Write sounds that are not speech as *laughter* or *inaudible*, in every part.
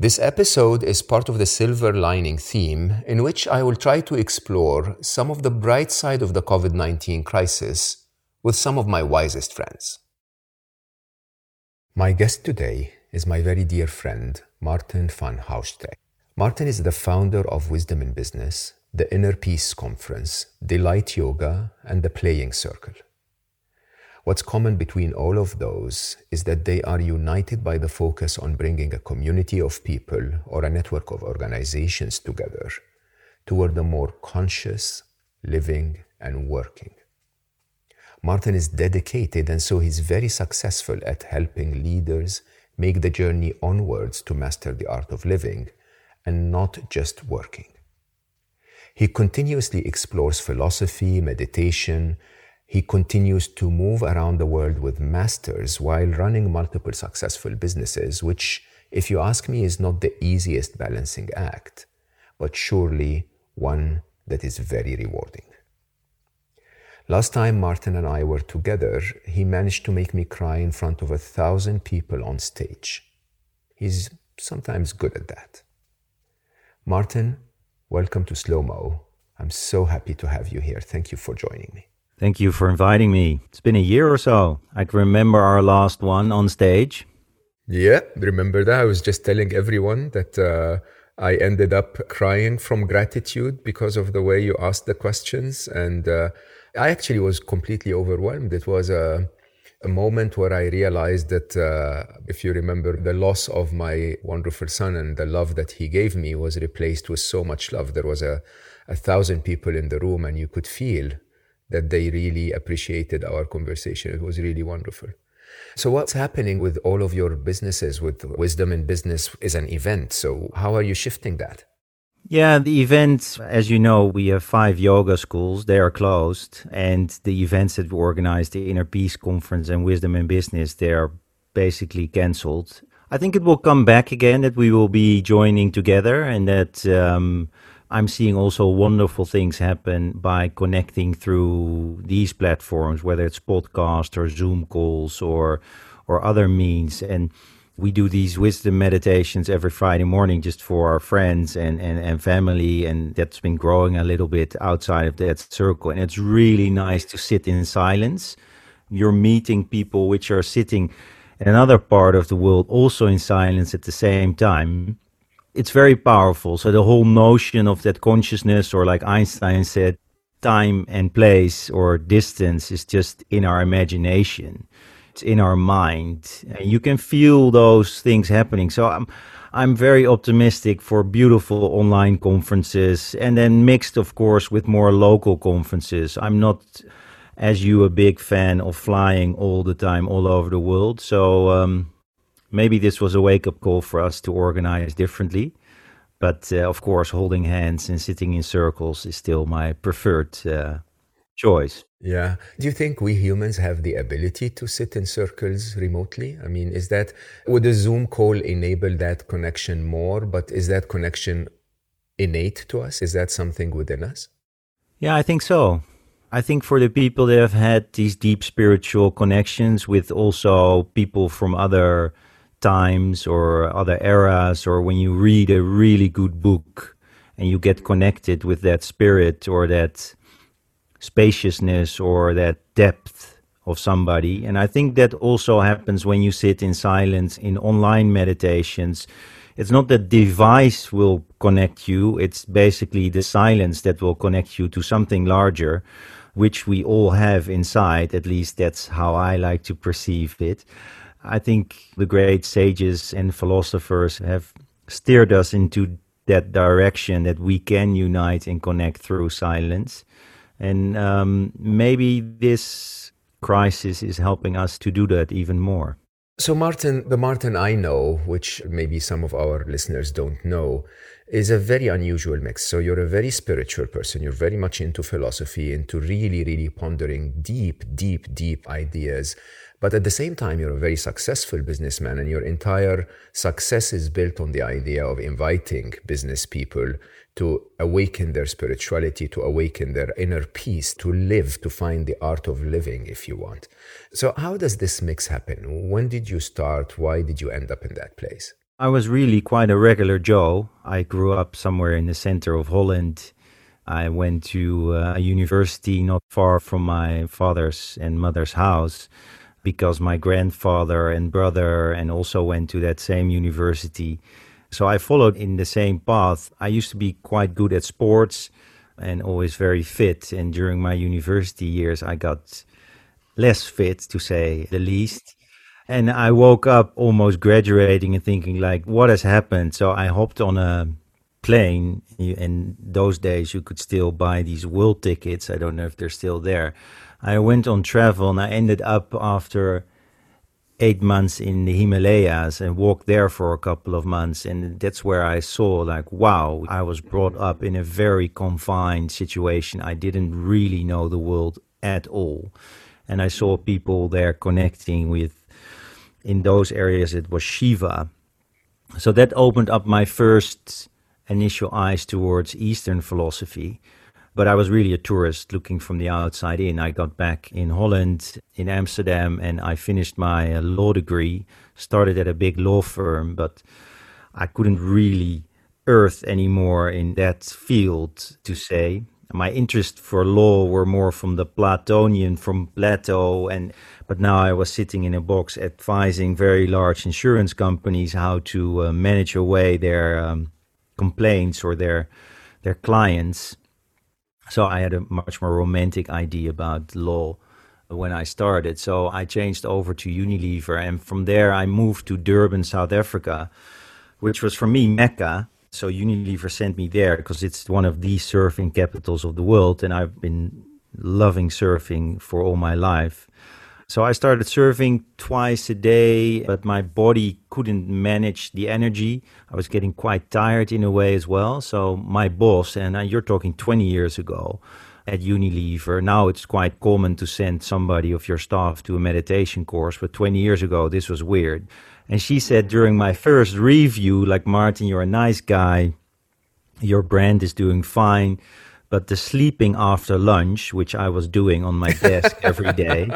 This episode is part of the silver lining theme, in which I will try to explore some of the bright side of the COVID 19 crisis with some of my wisest friends. My guest today is my very dear friend, Martin van Huystee. Martin is the founder of Wisdom in Business, the Inner Peace Conference, Delight Yoga, and the Playing Circle. What's common between all of those is that they are united by the focus on bringing a community of people or a network of organizations together toward a more conscious living and working. Martin is dedicated, and so he's very successful at helping leaders make the journey onwards to master the art of living and not just working. He continuously explores philosophy, meditation, he continues to move around the world with masters while running multiple successful businesses, which, if you ask me, is not the easiest balancing act, but surely one that is very rewarding. Last time Martin and I were together, he managed to make me cry in front of a thousand people on stage. He's sometimes good at that. Martin, welcome to Slow Mo. I'm so happy to have you here. Thank you for joining me. Thank you for inviting me. It's been a year or so. I can remember our last one on stage. Yeah, remember that? I was just telling everyone that uh, I ended up crying from gratitude because of the way you asked the questions. And uh, I actually was completely overwhelmed. It was a, a moment where I realized that, uh, if you remember, the loss of my wonderful son and the love that he gave me was replaced with so much love. There was a, a thousand people in the room, and you could feel that they really appreciated our conversation. It was really wonderful. So, what's happening with all of your businesses with Wisdom in Business is an event. So, how are you shifting that? Yeah, the events, as you know, we have five yoga schools. They are closed. And the events that we organize, the Inner Peace Conference and Wisdom in Business, they are basically cancelled. I think it will come back again, that we will be joining together and that um, I'm seeing also wonderful things happen by connecting through these platforms, whether it's podcast or Zoom calls or or other means. And we do these wisdom meditations every Friday morning just for our friends and, and, and family. And that's been growing a little bit outside of that circle. And it's really nice to sit in silence. You're meeting people which are sitting in another part of the world also in silence at the same time it's very powerful. So the whole notion of that consciousness, or like Einstein said, time and place or distance is just in our imagination. It's in our mind. And you can feel those things happening. So I'm I'm very optimistic for beautiful online conferences and then mixed of course with more local conferences. I'm not as you a big fan of flying all the time all over the world. So um, maybe this was a wake up call for us to organize differently. But uh, of course, holding hands and sitting in circles is still my preferred uh, choice. Yeah. Do you think we humans have the ability to sit in circles remotely? I mean, is that, would a Zoom call enable that connection more? But is that connection innate to us? Is that something within us? Yeah, I think so. I think for the people that have had these deep spiritual connections with also people from other times or other eras, or when you read a really good book and you get connected with that spirit or that spaciousness or that depth of somebody. And I think that also happens when you sit in silence in online meditations. It's not that device will connect you, it's basically the silence that will connect you to something larger, which we all have inside. At least that's how I like to perceive it. I think the great sages and philosophers have steered us into that direction that we can unite and connect through silence. And um, maybe this crisis is helping us to do that even more. So, Martin, the Martin I know, which maybe some of our listeners don't know, is a very unusual mix. So, you're a very spiritual person. You're very much into philosophy, into really, really pondering deep, deep, deep ideas. But at the same time, you're a very successful businessman, and your entire success is built on the idea of inviting business people to awaken their spirituality, to awaken their inner peace, to live, to find the art of living, if you want. So, how does this mix happen? When did you start? Why did you end up in that place? I was really quite a regular Joe. I grew up somewhere in the center of Holland. I went to uh, a university not far from my father's and mother's house because my grandfather and brother and also went to that same university so I followed in the same path. I used to be quite good at sports and always very fit. And during my university years, I got less fit, to say the least. And I woke up almost graduating and thinking, like, what has happened? So I hopped on a plane. In those days, you could still buy these world tickets. I don't know if they're still there. I went on travel and I ended up after eight months in the Himalayas and walked there for a couple of months. And that's where I saw, like, wow, I was brought up in a very confined situation. I didn't really know the world at all. And I saw people there connecting with, in those areas, it was Shiva. So that opened up my first initial eyes towards Eastern philosophy but I was really a tourist looking from the outside in. I got back in Holland, in Amsterdam, and I finished my uh, law degree. Started at a big law firm, but I couldn't really earth anymore in that field to say. My interest for law were more from the Platonian, from Plato, and but now I was sitting in a box advising very large insurance companies how to uh, manage away their um, complaints or their their clients so I had a much more romantic idea about law when I started. So I changed over to Unilever, and from there I moved to Durban, South Africa, which was for me Mecca. So Unilever sent me there because it's one of the surfing capitals of the world, and I've been loving surfing for all my life. So I started surfing twice a day, but my body couldn't manage the energy. I was getting quite tired in a way as well. So my boss, and uh, you're talking 20 years ago at Unilever, now it's quite common to send somebody of your staff to a meditation course, but 20 years ago, this was weird. And she said during my first review, like, Martin, you're a nice guy. Your brand is doing fine but the sleeping after lunch, which I was doing on my desk *laughs* every day,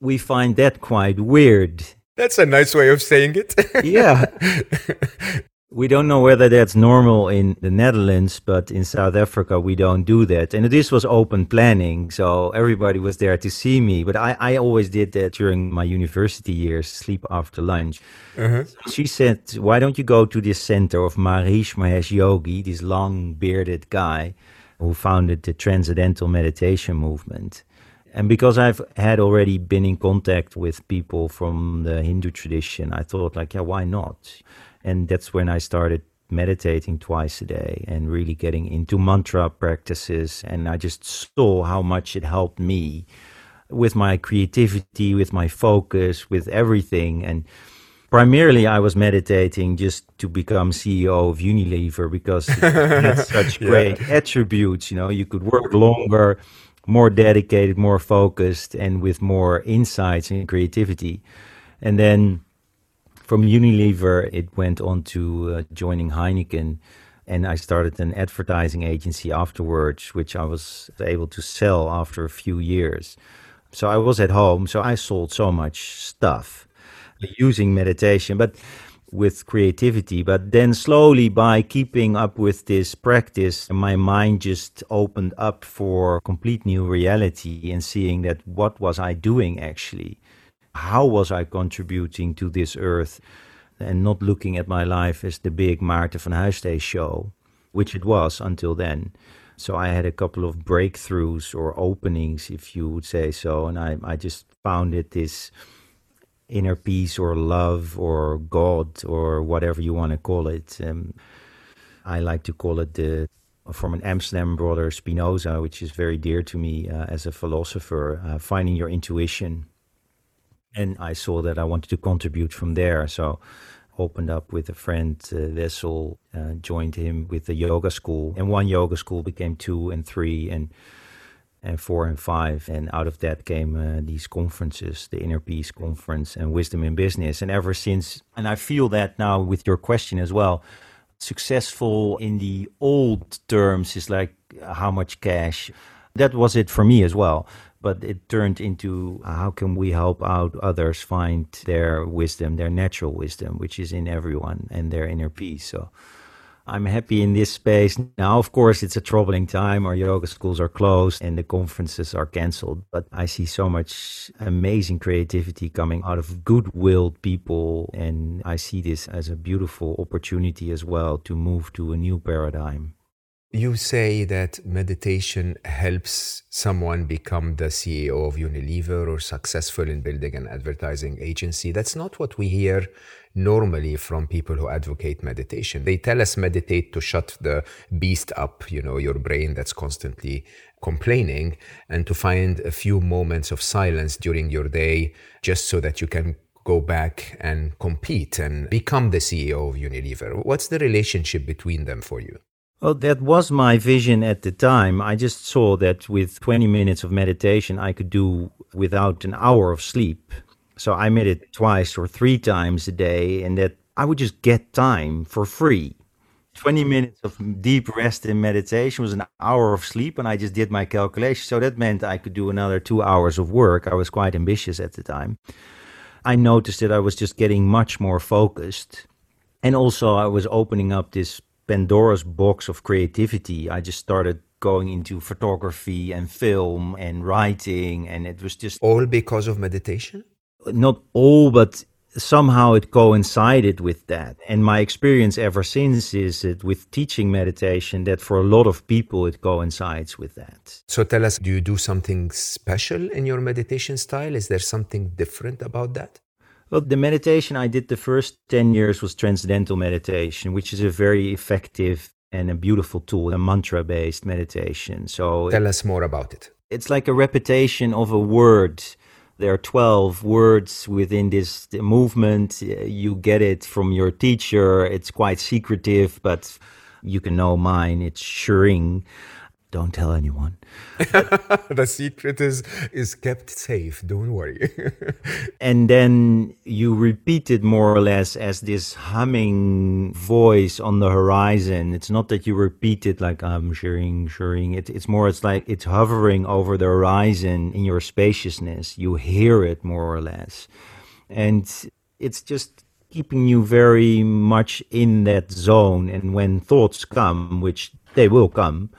we find that quite weird. That's a nice way of saying it. yeah. *laughs* We don't know whether that's normal in the Netherlands, but in South Africa, we don't do that. And this was open planning, so everybody was there to see me. But I, I always did that during my university years, sleep after lunch. Uh-huh. She said, Why don't you go to this center of Maharishi Mahesh Yogi, this long bearded guy who founded the Transcendental Meditation Movement? And because I've had already been in contact with people from the Hindu tradition, I thought, like, yeah, why not? And that's when I started meditating twice a day and really getting into mantra practices. And I just saw how much it helped me with my creativity, with my focus, with everything. And primarily, I was meditating just to become CEO of Unilever because it had *laughs* such great yeah. attributes. You know, you could work longer, more dedicated, more focused, and with more insights and creativity. And then from Unilever, it went on to uh, joining Heineken. And I started an advertising agency afterwards, which I was able to sell after a few years. So I was at home, so I sold so much stuff using meditation, but with creativity. But then slowly, by keeping up with this practice, my mind just opened up for complete new reality and seeing that what was I doing actually? How was I contributing to this earth and not looking at my life as the big Maarten van Huystee show, which it was until then. So I had a couple of breakthroughs or openings, if you would say so, and I, I just found it this inner peace or love or God or whatever you want to call it. Um, I like to call it the from an Amsterdam brother Spinoza, which is very dear to me uh, as a philosopher, uh, finding your intuition And I saw that I wanted to contribute from there. So opened up with a friend, uh, Wessel, uh, joined him with the yoga school. And one yoga school became two and three and and four and five. And out of that came uh, these conferences, the Inner Peace Conference and Wisdom in Business. And ever since, and I feel that now with your question as well, successful in the old terms is like how much cash. That was it for me as well. But it turned into uh, how can we help out others find their wisdom, their natural wisdom, which is in everyone and their inner peace. So I'm happy in this space. Now, of course, it's a troubling time. Our yoga schools are closed and the conferences are canceled. But I see so much amazing creativity coming out of good willed people. And I see this as a beautiful opportunity as well to move to a new paradigm. You say that meditation helps someone become the CEO of Unilever or successful in building an advertising agency. That's not what we hear normally from people who advocate meditation. They tell us meditate to shut the beast up, you know, your brain that's constantly complaining, and to find a few moments of silence during your day just so that you can go back and compete and become the CEO of Unilever. What's the relationship between them for you? Well, that was my vision at the time. I just saw that with 20 minutes of meditation, I could do without an hour of sleep. So I made it twice or three times a day, and that I would just get time for free. 20 minutes of deep rest and meditation was an hour of sleep, and I just did my calculation. So that meant I could do another two hours of work. I was quite ambitious at the time. I noticed that I was just getting much more focused. And also, I was opening up this Pandora's box of creativity. I just started going into photography and film and writing, and it was just all because of meditation. Not all, but somehow it coincided with that. And my experience ever since is that with teaching meditation, that for a lot of people it coincides with that. So tell us, do you do something special in your meditation style? Is there something different about that? Well, the meditation I did the first 10 years was transcendental meditation, which is a very effective and a beautiful tool, a mantra based meditation. So tell us more about it. It's like a repetition of a word. There are 12 words within this movement. You get it from your teacher. It's quite secretive, but you can know mine. It's Shring. Don't tell anyone. *laughs* the secret is is kept safe. Don't worry. *laughs* and then you repeat it more or less as this humming voice on the horizon. It's not that you repeat it like I'm um, sharing, sharing. It, it's more. It's like it's hovering over the horizon in your spaciousness. You hear it more or less, and it's just keeping you very much in that zone. And when thoughts come, which they will come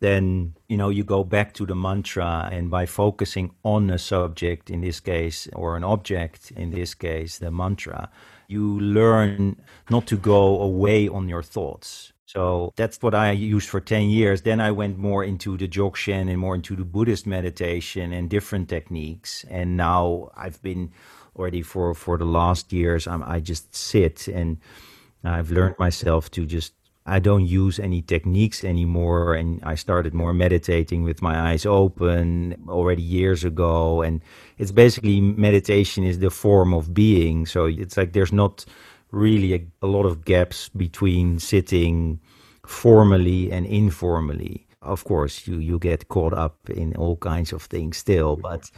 then you know you go back to the mantra and by focusing on a subject in this case or an object in this case the mantra you learn not to go away on your thoughts so that's what I used for 10 years. Then I went more into the Dzogchen and more into the Buddhist meditation and different techniques. And now I've been already for, for the last years, I'm, I just sit and I've learned myself to just I don't use any techniques anymore. And I started more meditating with my eyes open already years ago. And it's basically meditation is the form of being. So it's like there's not really a, a lot of gaps between sitting formally and informally. Of course, you, you get caught up in all kinds of things still, but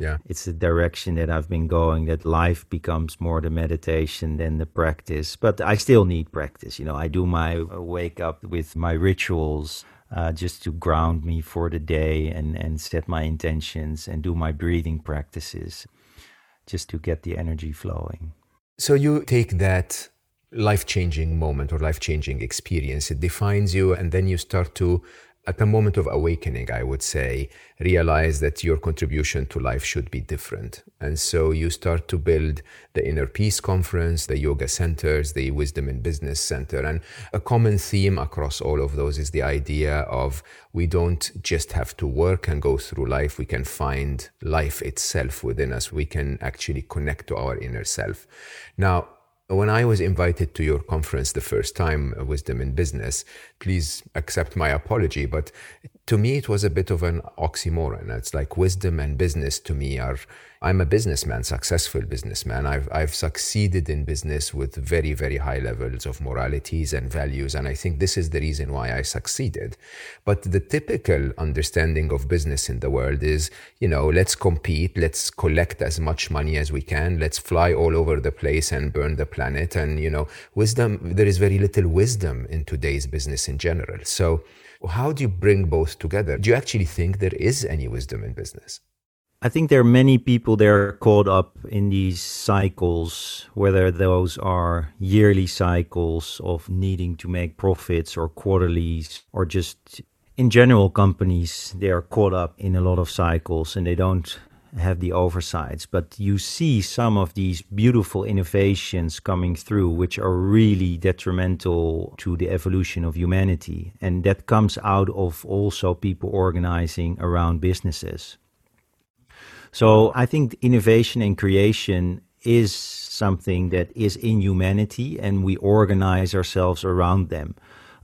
yeah. It's the direction that i've been going that life becomes more the meditation than the practice. But i still need practice you know. I do my wake up with my rituals uh, just to ground me for the day and, and set my intentions and do my breathing practices just to get the energy flowing. So you take that life changing moment or life changing experience, it defines you, and then you start to at a moment of awakening, I would say, realize that your contribution to life should be different. And so you start to build the Inner Peace Conference, the yoga centers, the Wisdom in Business Center. And a common theme across all of those is the idea of we don't just have to work and go through life, we can find life itself within us. We can actually connect to our inner self. Now, when I was invited to your conference the first time, Wisdom in Business, please accept my apology, but to me, it was a bit of an oxymoron. It's like wisdom and business to me are I'm a businessman, successful businessman. I've, I've succeeded in business with very, very high levels of moralities and values. And I think this is the reason why I succeeded. But the typical understanding of business in the world is, you know, let's compete, let's collect as much money as we can, let's fly all over the place and burn the planet. And, you know, wisdom, there is very little wisdom in today's business in general. So, how do you bring both together? Do you actually think there is any wisdom in business? I think there are many people that are caught up in these cycles, whether those are yearly cycles of needing to make profits or quarterlies or just in general companies, they are caught up in a lot of cycles and they don't have the oversights. But you see some of these beautiful innovations coming through, which are really detrimental to the evolution of humanity. And that comes out of also people organizing around businesses. So I think innovation and creation is something that is in humanity and we organize ourselves around them.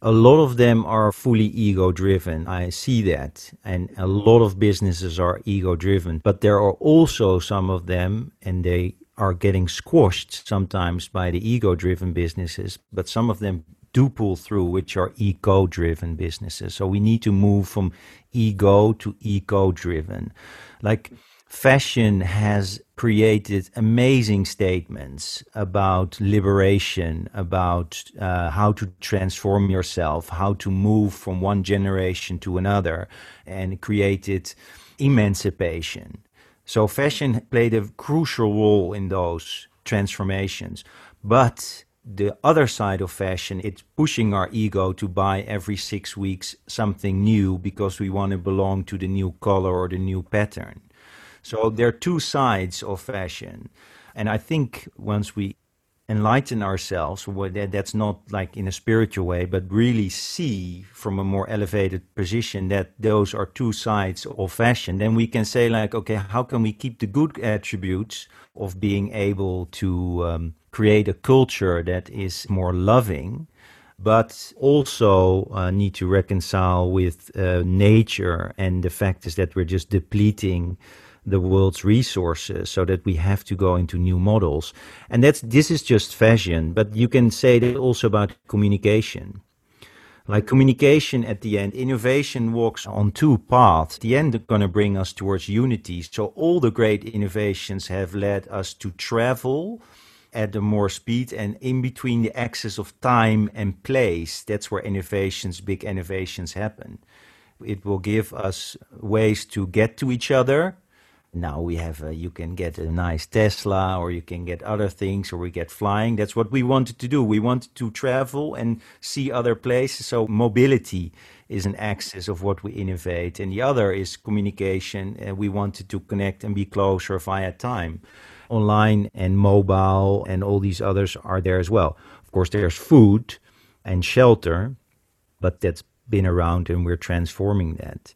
A lot of them are fully ego driven. I see that. And a lot of businesses are ego driven. But there are also some of them, and they are getting squashed sometimes by the ego driven businesses, but some of them do pull through, which are eco driven businesses. So we need to move from ego to eco driven. Like, fashion has created amazing statements about liberation, about uh, how to transform yourself, how to move from one generation to another, and created emancipation. So, fashion played a crucial role in those transformations. But the other side of fashion, it's pushing our ego to buy every six weeks something new because we want to belong to the new color or the new pattern. So there are two sides of fashion. And I think once we enlighten ourselves, that's not like in a spiritual way, but really see from a more elevated position that those are two sides of fashion, then we can say, like, okay, how can we keep the good attributes of being able to um, create a culture that is more loving? but also uh, need to reconcile with uh, nature and the fact is that we're just depleting the world's resources so that we have to go into new models. And that's, this is just fashion, but you can say that also about communication. Like communication at the end, innovation walks on two paths. At the end, going to bring us towards unity. So all the great innovations have led us to travel at the more speed and in between the axis of time and place. That's where innovations, big innovations happen. It will give us ways to get to each other now we have a, you can get a nice Tesla or you can get other things or we get flying. That's what we wanted to do. We wanted to travel and see other places. So mobility is an axis of what we innovate, and the other is communication. And we wanted to connect and be closer via time. Online and mobile and all these others are there as well. Of course, there's food and shelter, but that's been around and we're transforming that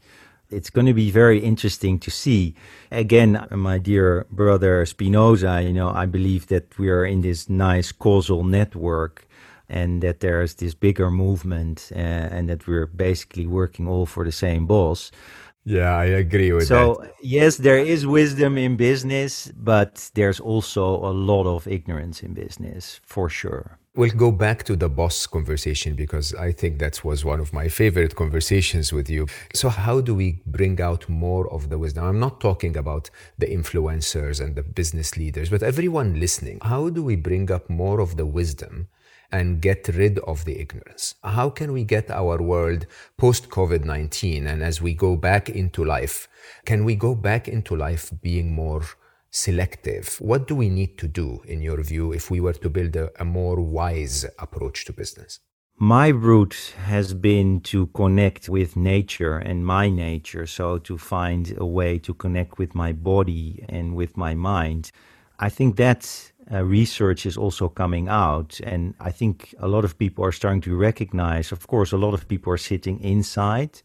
it's going to be very interesting to see. Again, my dear brother Spinoza, you know, I believe that we are in this nice causal network and that there's this bigger movement uh, and that we're basically working all for the same boss. Yeah, I agree with so, that. So, yes, there is wisdom in business, but there's also a lot of ignorance in business, for sure. We'll go back to the boss conversation because I think that was one of my favorite conversations with you. So, how do we bring out more of the wisdom? I'm not talking about the influencers and the business leaders, but everyone listening. How do we bring up more of the wisdom and get rid of the ignorance? How can we get our world post COVID 19 and as we go back into life, can we go back into life being more selective. What do we need to do, in your view, if we were to build a, a more wise approach to business? My route has been to connect with nature and my nature, so to find a way to connect with my body and with my mind. I think that uh, research is also coming out, and I think a lot of people are starting to recognize. Of course, a lot of people are sitting inside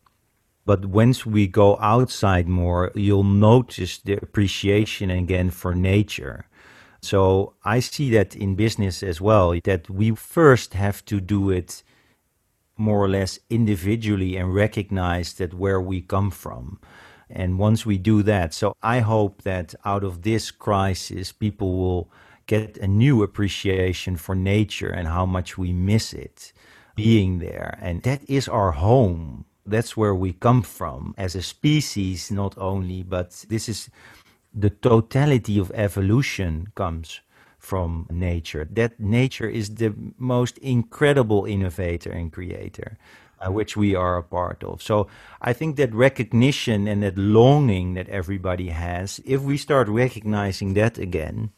but once we go outside more, you'll notice the appreciation again for nature. So I see that in business as well, that we first have to do it more or less individually and recognize that where we come from. And once we do that, so I hope that out of this crisis, people will get a new appreciation for nature and how much we miss it being there. And that is our home. That's where we come from as a species, not only, but this is the totality of evolution comes from nature. That nature is the most incredible innovator and creator, uh, which we are a part of. So I think that recognition and that longing that everybody has, if we start recognizing that again,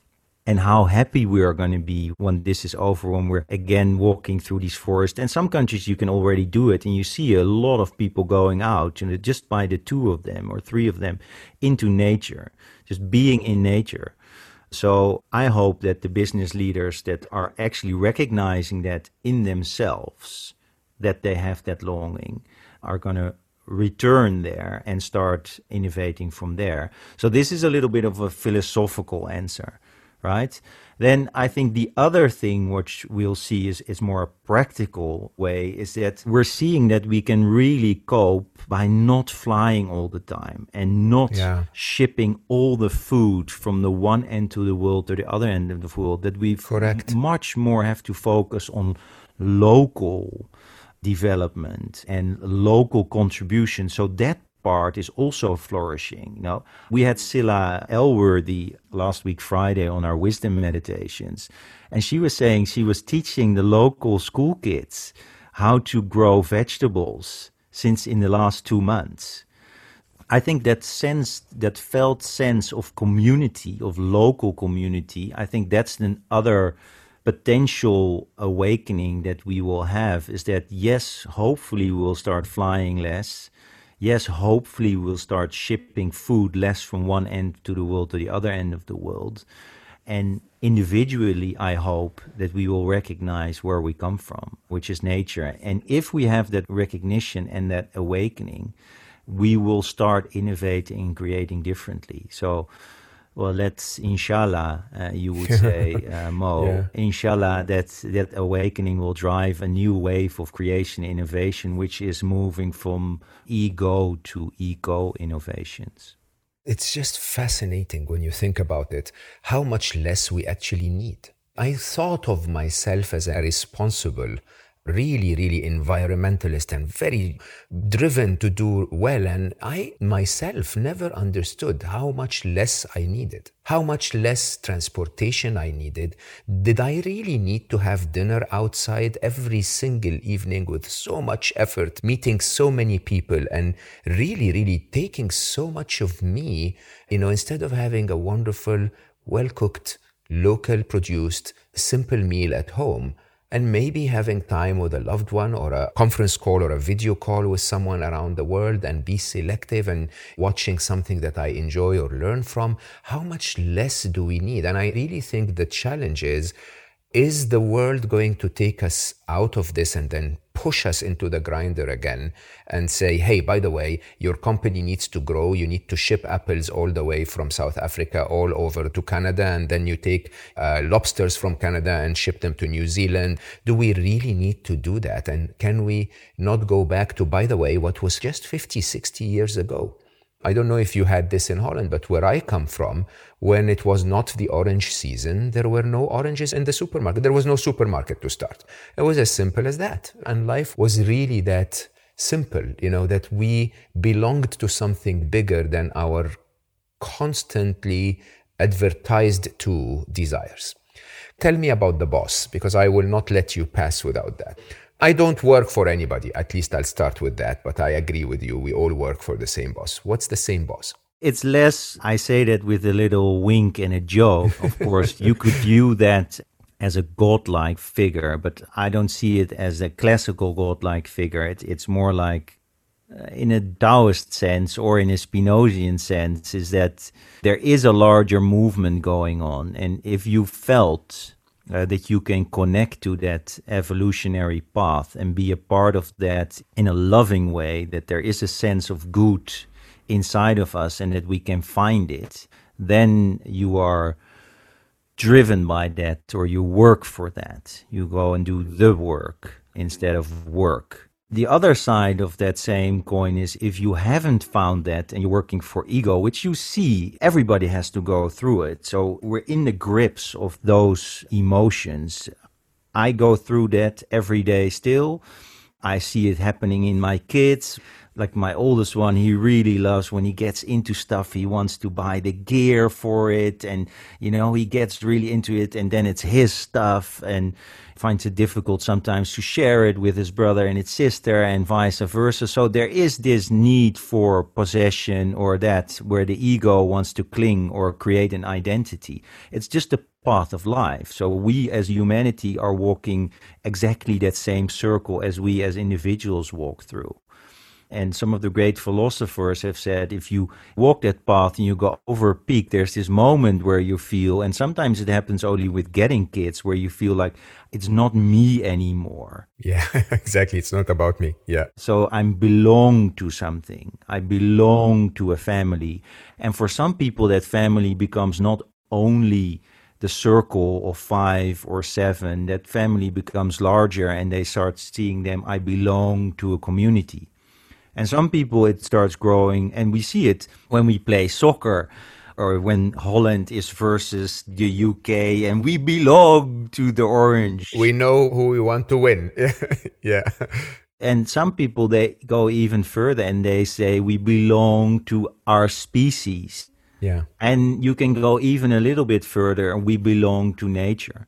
and how happy we are going to be when this is over, when we're again walking through these forests. And some countries you can already do it, and you see a lot of people going out, you know, just by the two of them or three of them into nature, just being in nature. So I hope that the business leaders that are actually recognizing that in themselves, that they have that longing, are going to return there and start innovating from there. So this is a little bit of a philosophical answer right? Then I think the other thing which we'll see is, is more a practical way is that we're seeing that we can really cope by not flying all the time and not yeah. shipping all the food from the one end to the world to the other end of the world. That we Correct. much more have to focus on local development and local contribution. So that part is also flourishing. You know, we had Scilla Elworthy last week Friday on our wisdom meditations, and she was saying she was teaching the local school kids how to grow vegetables since in the last two months. I think that sense, that felt sense of community, of local community, I think that's another potential awakening that we will have is that yes, hopefully we'll start flying less yes, hopefully we'll start shipping food less from one end to the world to the other end of the world. And individually, I hope that we will recognize where we come from, which is nature. And if we have that recognition and that awakening, we will start innovating and creating differently. So, well, let's inshallah, uh, you would say, *laughs* uh, Mo. Yeah. Inshallah, that that awakening will drive a new wave of creation innovation, which is moving from ego to eco innovations. It's just fascinating when you think about it, how much less we actually need. I thought of myself as a responsible really, really environmentalist and very driven to do well. And I myself never understood how much less I needed, how much less transportation I needed. Did I really need to have dinner outside every single evening with so much effort, meeting so many people and really, really taking so much of me, you know, instead of having a wonderful, well cooked, local produced, simple meal at home? And maybe having time with a loved one or a conference call or a video call with someone around the world and be selective and watching something that I enjoy or learn from, how much less do we need? And I really think the challenge is is the world going to take us out of this and then push us into the grinder again and say, hey, by the way, your company needs to grow. You need to ship apples all the way from South Africa all over to Canada. And then you take uh, lobsters from Canada and ship them to New Zealand. Do we really need to do that? And can we not go back to, by the way, what was just 50, 60 years ago? I don't know if you had this in Holland, but where I come from, when it was not the orange season, there were no oranges in the supermarket. There was no supermarket to start. It was as simple as that. And life was really that simple, you know, that we belonged to something bigger than our constantly advertised to desires. Tell me about the boss, because I will not let you pass without that. I don't work for anybody. At least I'll start with that. But I agree with you. We all work for the same boss. What's the same boss? It's less, I say that with a little wink and a joke. Of *laughs* course, you could view that as a godlike figure, but I don't see it as a classical godlike figure. It, it's more like, uh, in a Taoist sense or in a Spinozian sense, is that there is a larger movement going on. And if you felt uh, that you can connect to that evolutionary path and be a part of that in a loving way, that there is a sense of good inside of us and that we can find it, then you are driven by that or you work for that. You go and do the work instead of work. The other side of that same coin is if you haven't found that and you're working for ego, which you see, everybody has to go through it. So we're in the grips of those emotions. I go through that every day still. I see it happening in my kids like my oldest one, he really loves when he gets into stuff. He wants to buy the gear for it, and you know he gets really into it, and then it's his stuff, and finds it difficult sometimes to share it with his brother and his sister, and vice versa. So there is this need for possession or that, where the ego wants to cling or create an identity. It's just a path of life. So we as humanity are walking exactly that same circle as we as individuals walk through. And some of the great philosophers have said if you walk that path and you go over a peak, there's this moment where you feel, and sometimes it happens only with getting kids, where you feel like it's not me anymore. Yeah, *laughs* exactly. It's not about me. Yeah. So I belong to something. I belong to a family. And for some people, that family becomes not only the circle of five or seven, that family becomes larger and they start seeing them, I belong to a community. And some people it starts growing, and we see it when we play soccer or when Holland is versus the UK and we belong to the orange. We know who we want to win. *laughs* yeah. And some people they go even further and they say we belong to our species. Yeah. And you can go even a little bit further and we belong to nature.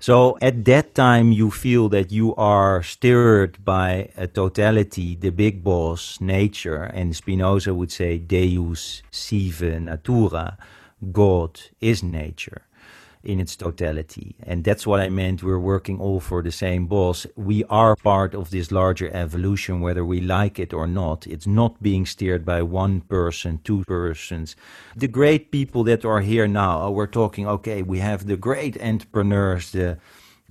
So at that time, you feel that you are stirred by a totality, the big boss, nature, and Spinoza would say Deus sive natura, God is nature in its totality. And that's what I meant. We're working all for the same boss. We are part of this larger evolution, whether we like it or not. It's not being steered by one person, two persons. The great people that are here now, uh, we're talking, okay, we have the great entrepreneurs, the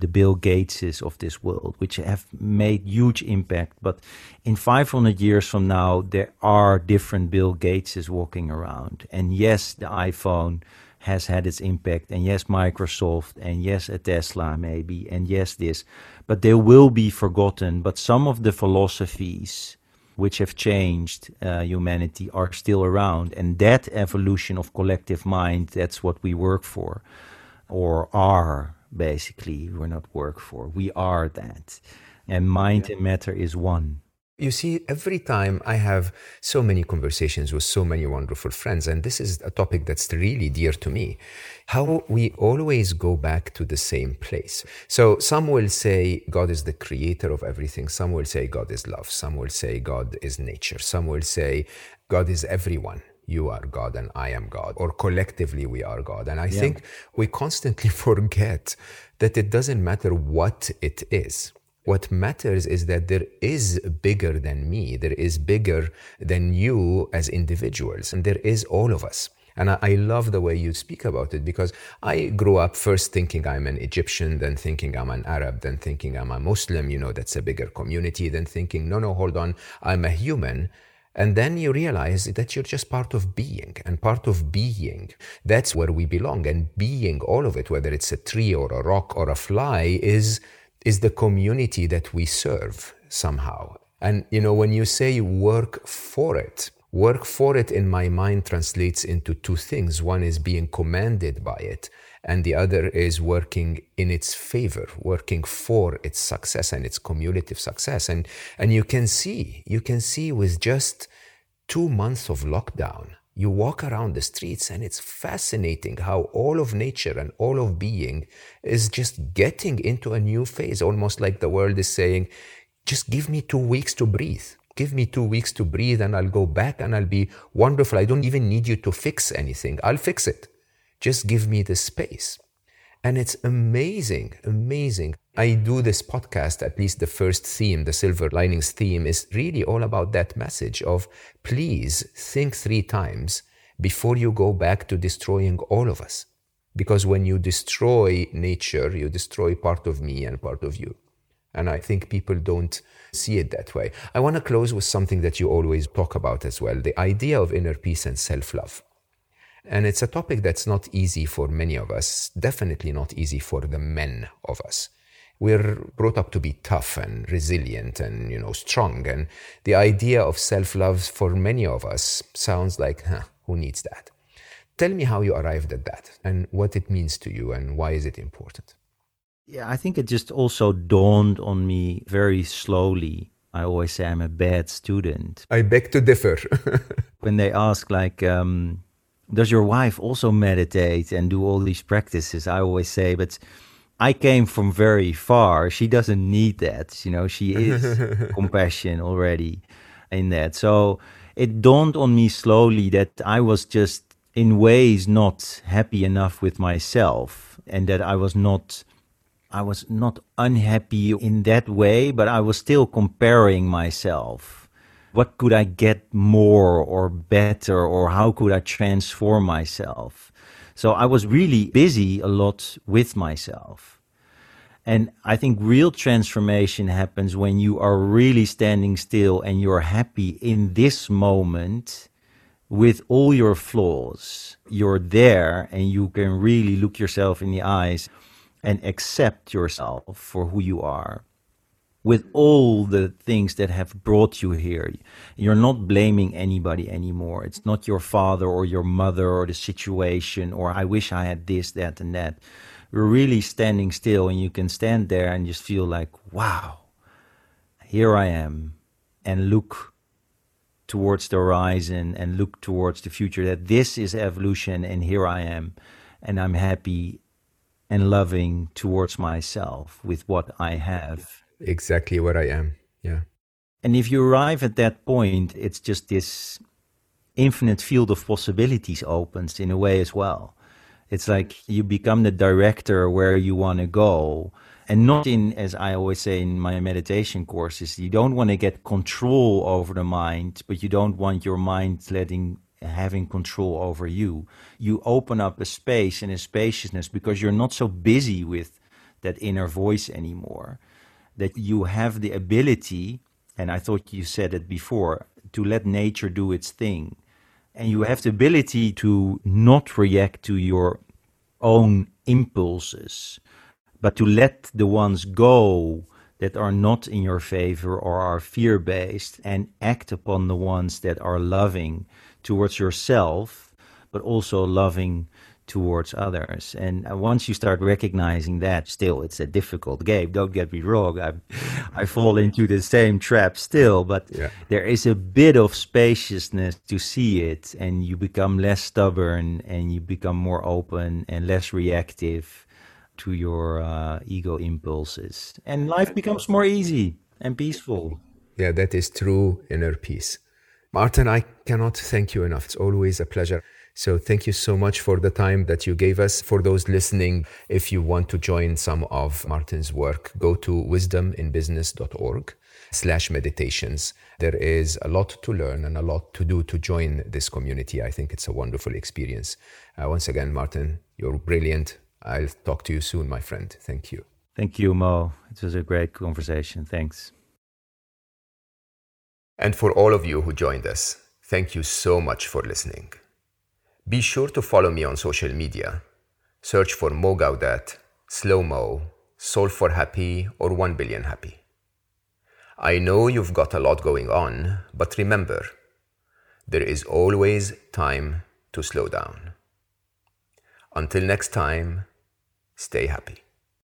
the Bill Gateses of this world, which have made huge impact. But in 500 years from now, there are different Bill Gateses walking around. And yes, the iPhone has had its impact. And yes, Microsoft, and yes, a Tesla maybe, and yes, this. But they will be forgotten. But some of the philosophies which have changed uh, humanity are still around. And that evolution of collective mind, that's what we work for, or are basically. We're not work for, we are that. And mind yeah. and matter is one. You see, every time I have so many conversations with so many wonderful friends, and this is a topic that's really dear to me, how we always go back to the same place. So some will say God is the creator of everything. Some will say God is love. Some will say God is nature. Some will say God is everyone you are God and I am God, or collectively we are God. And I yeah. think we constantly *laughs* forget that it doesn't matter what it is. What matters is that there is bigger than me, there is bigger than you as individuals, and there is all of us. And I, love the way you speak about it because I grew up first thinking I'm an Egyptian, then thinking I'm an Arab, then thinking I'm a Muslim, you know, that's a bigger community, then thinking, no, no, hold on, I'm a human. And then you realize that you're just part of being, and part of being, that's where we belong. And being, all of it, whether it's a tree or a rock or a fly, is is the community that we serve somehow. And, you know, when you say work for it, work for it in my mind translates into two things. One is being commanded by it, and the other is working in its favor, working for its success and its cumulative success. And, and you can see, you can see with just two months of lockdown, you walk around the streets and it's fascinating how all of nature and all of being is just getting into a new phase, almost like the world is saying, just give me two weeks to breathe. Give me two weeks to breathe and I'll go back and I'll be wonderful. I don't even need you to fix anything. I'll fix it. Just give me the space. And it's amazing, amazing. I do this podcast, at least the first theme, the Silver Linings theme, is really all about that message of please think three times before you go back to destroying all of us. Because when you destroy nature, you destroy part of me and part of you. And I think people don't see it that way. I want to close with something that you always talk about as well the idea of inner peace and self love. And it's a topic that's not easy for many of us, definitely not easy for the men of us. We're brought up to be tough and resilient and you know strong. And the idea of self-love for many of us sounds like huh, who needs that? Tell me how you arrived at that and what it means to you and why is it important? Yeah i think it just also dawned on me very slowly. I always say i'm a bad student. I beg to differ. *laughs* When they ask like um, does your wife also meditate and do all these practices? I always say but I came from very far. She doesn't need that. You know, she *laughs* is compassion already in that. So it dawned on me slowly that I was just in ways not happy enough with myself and that I was not I was not unhappy in that way, but I was still comparing myself. What could I get more or better or how could I transform myself? So I was really busy a lot with myself. And I think real transformation happens when you are really standing still and you're happy in this moment with all your flaws. You're there and you can really look yourself in the eyes and accept yourself for who you are with all the things that have brought you here. You're not blaming anybody anymore. It's not your father or your mother or the situation or I wish I had this, that, and that. You're really standing still and you can stand there and just feel like, wow, here I am, and look towards the horizon and look towards the future that this is evolution and here I am and I'm happy and loving towards myself with what I have exactly what I am. Yeah. And if you arrive at that point, it's just this infinite field of possibilities opens in a way as well. It's like you become the director where you want to go. And not in, as I always say in my meditation courses, you don't want to get control over the mind, but you don't want your mind letting having control over you. You open up a space and a spaciousness because you're not so busy with that inner voice anymore that you have the ability, and I thought you said it before, to let nature do its thing. And you have the ability to not react to your own impulses, but to let the ones go that are not in your favor or are fear based and act upon the ones that are loving towards yourself, but also loving towards others. And uh, once you start recognizing that, still, it's a difficult game. Don't get me wrong. I, I fall into the same trap still, but yeah. there is a bit of spaciousness to see it, and you become less stubborn and you become more open and less reactive to your uh, ego impulses. And life becomes more easy and peaceful. Yeah, that is true inner peace. Martin, I cannot thank you enough. It's always a pleasure. So thank you so much for the time that you gave us. For those listening, if you want to join some of Martin's work, go to wisdominbusiness.org slash meditations. There is a lot to learn and a lot to do to join this community. I think it's a wonderful experience. Uh, once again, Martin, you're brilliant. I'll talk to you soon, my friend. Thank you. Thank you, Mo. It was a great conversation. Thanks. And for all of you who joined us, thank you so much for listening. Be sure to follow me on social media. Search for Mo Gawdat, Slow Mo, Solve for Happy, or 1 Billion Happy. I know you've got a lot going on, but remember, there is always time to slow down. Until next time, stay happy.